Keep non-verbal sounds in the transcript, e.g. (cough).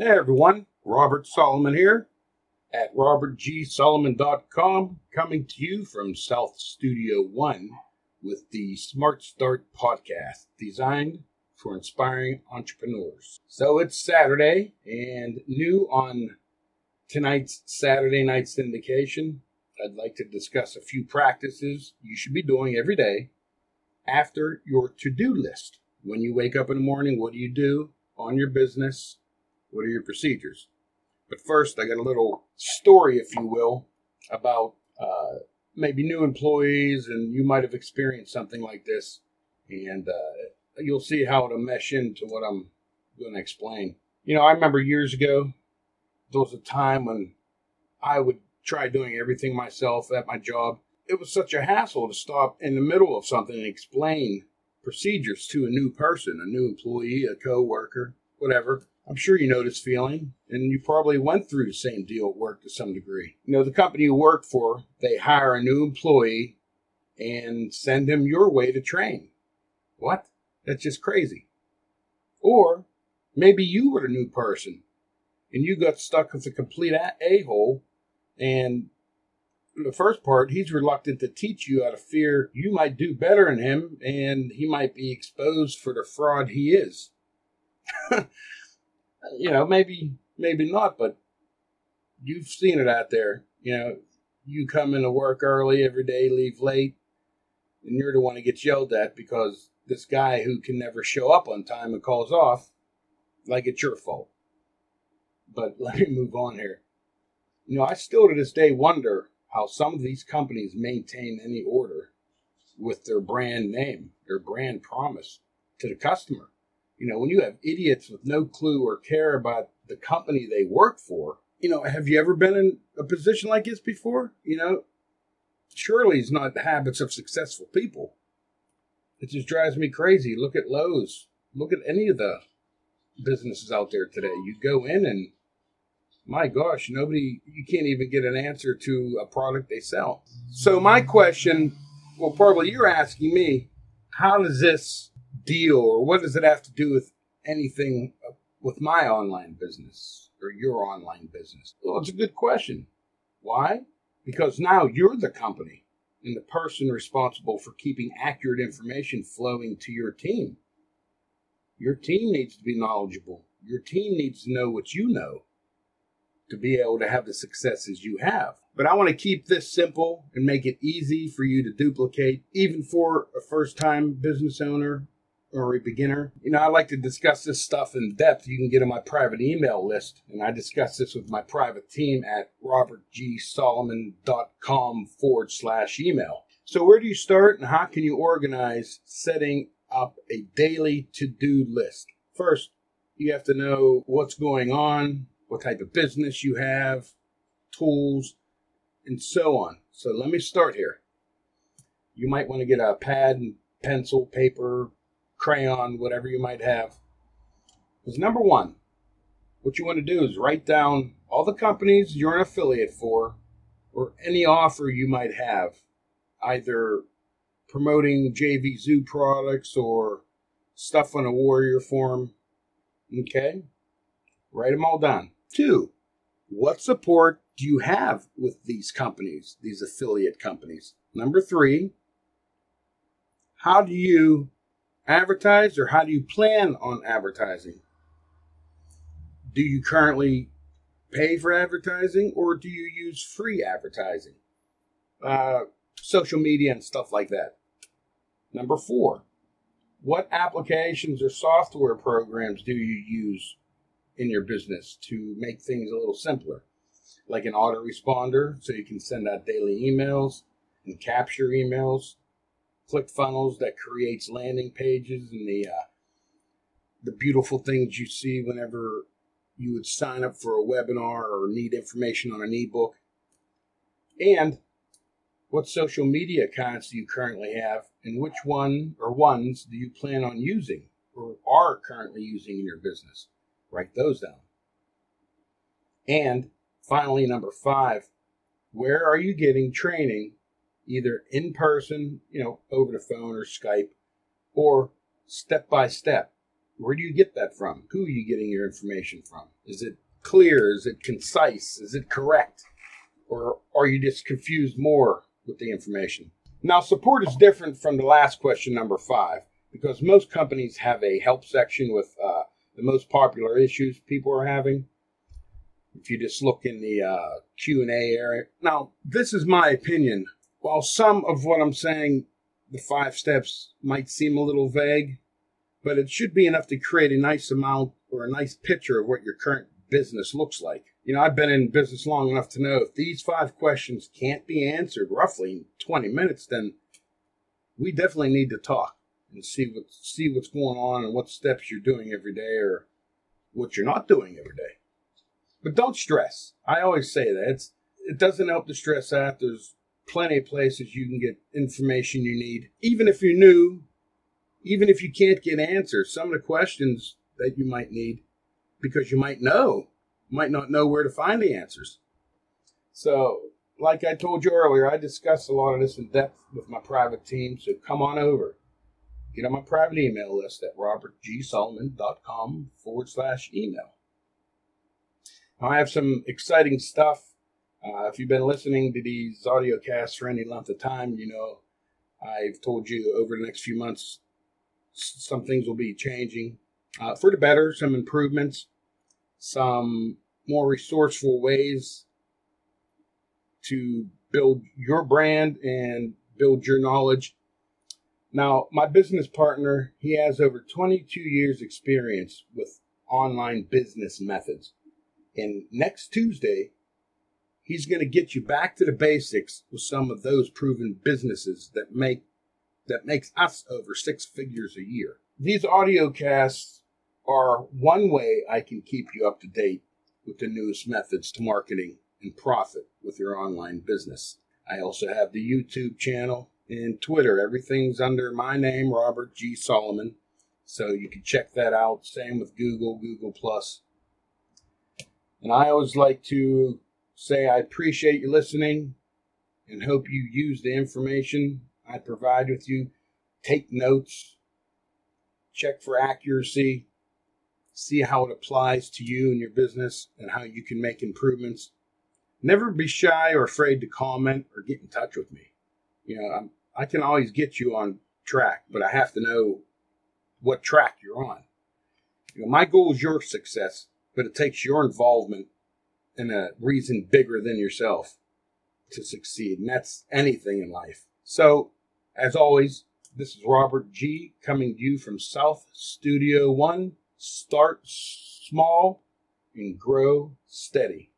Hey everyone, Robert Solomon here at robertgsolomon.com, coming to you from South Studio One with the Smart Start podcast designed for inspiring entrepreneurs. So it's Saturday and new on tonight's Saturday night syndication. I'd like to discuss a few practices you should be doing every day after your to do list. When you wake up in the morning, what do you do on your business? What are your procedures? But first, I got a little story, if you will, about uh, maybe new employees, and you might have experienced something like this, and uh, you'll see how it'll mesh into what I'm going to explain. You know, I remember years ago, there was a time when I would try doing everything myself at my job. It was such a hassle to stop in the middle of something and explain procedures to a new person, a new employee, a coworker, whatever. I'm sure you know this feeling, and you probably went through the same deal at work to some degree. You know, the company you work for, they hire a new employee and send him your way to train. What? That's just crazy. Or maybe you were a new person and you got stuck with a complete a hole, and the first part, he's reluctant to teach you out of fear you might do better than him and he might be exposed for the fraud he is. (laughs) you know, maybe maybe not, but you've seen it out there. You know, you come into work early every day, leave late, and you're the one who gets yelled at because this guy who can never show up on time and calls off, like it's your fault. But (laughs) let me move on here. You know, I still to this day wonder how some of these companies maintain any order with their brand name, their brand promise to the customer. You know, when you have idiots with no clue or care about the company they work for, you know, have you ever been in a position like this before? You know, surely it's not the habits of successful people. It just drives me crazy. Look at Lowe's. Look at any of the businesses out there today. You go in and my gosh, nobody, you can't even get an answer to a product they sell. So, my question, well, probably you're asking me, how does this deal or what does it have to do with anything uh, with my online business or your online business? Well, it's a good question. Why? Because now you're the company and the person responsible for keeping accurate information flowing to your team. Your team needs to be knowledgeable. Your team needs to know what you know to be able to have the successes you have. But I want to keep this simple and make it easy for you to duplicate, even for a first time business owner or a beginner. You know, I like to discuss this stuff in depth. You can get on my private email list, and I discuss this with my private team at robertgsolomon.com forward slash email. So, where do you start and how can you organize setting up a daily to do list? First, you have to know what's going on, what type of business you have, tools, and so on. So, let me start here. You might want to get a pad and pencil, paper, crayon, whatever you might have. Is number one, what you want to do is write down all the companies you're an affiliate for or any offer you might have, either promoting JVZoo products or stuff on a warrior forum. Okay? Write them all down. Two, what support do you have with these companies, these affiliate companies? Number three, how do you advertise or how do you plan on advertising? Do you currently pay for advertising or do you use free advertising? Uh, social media and stuff like that. Number four, what applications or software programs do you use in your business to make things a little simpler? Like an autoresponder, so you can send out daily emails and capture emails ClickFunnels that creates landing pages and the uh, the beautiful things you see whenever you would sign up for a webinar or need information on an ebook. And what social media accounts do you currently have, and which one or ones do you plan on using or are currently using in your business? Write those down. And finally, number five, where are you getting training either in person, you know, over the phone or Skype, or step by step. Where do you get that from? Who are you getting your information from? Is it clear? Is it concise? Is it correct? Or are you just confused more with the information? Now, support is different from the last question, number five, because most companies have a help section with uh, the most popular issues people are having. If you just look in the uh, Q and A area. Now, this is my opinion. While some of what I'm saying, the five steps, might seem a little vague, but it should be enough to create a nice amount or a nice picture of what your current business looks like. You know, I've been in business long enough to know if these five questions can't be answered roughly in 20 minutes, then we definitely need to talk and see what see what's going on and what steps you're doing every day or what you're not doing every day. But don't stress. I always say that it's, it doesn't help to stress out. There's plenty of places you can get information you need, even if you're new, even if you can't get answers. Some of the questions that you might need because you might know, might not know where to find the answers. So, like I told you earlier, I discuss a lot of this in depth with my private team. So come on over. Get on my private email list at robertgsolomon.com forward slash email. I have some exciting stuff. Uh, if you've been listening to these audio casts for any length of time, you know I've told you over the next few months some things will be changing uh, for the better, some improvements, some more resourceful ways to build your brand and build your knowledge. Now, my business partner, he has over 22 years experience with online business methods. And next Tuesday, he's going to get you back to the basics with some of those proven businesses that make that makes us over six figures a year. These audio casts are one way I can keep you up to date with the newest methods to marketing and profit with your online business. I also have the YouTube channel and Twitter. Everything's under my name, Robert G. Solomon. So you can check that out. Same with Google, Google Plus. And I always like to say I appreciate you listening and hope you use the information I provide with you. Take notes, check for accuracy, see how it applies to you and your business and how you can make improvements. Never be shy or afraid to comment or get in touch with me. You know, I'm, I can always get you on track, but I have to know what track you're on. You know, my goal is your success, but it takes your involvement and a reason bigger than yourself to succeed. And that's anything in life. So, as always, this is Robert G coming to you from South Studio One. Start small and grow steady.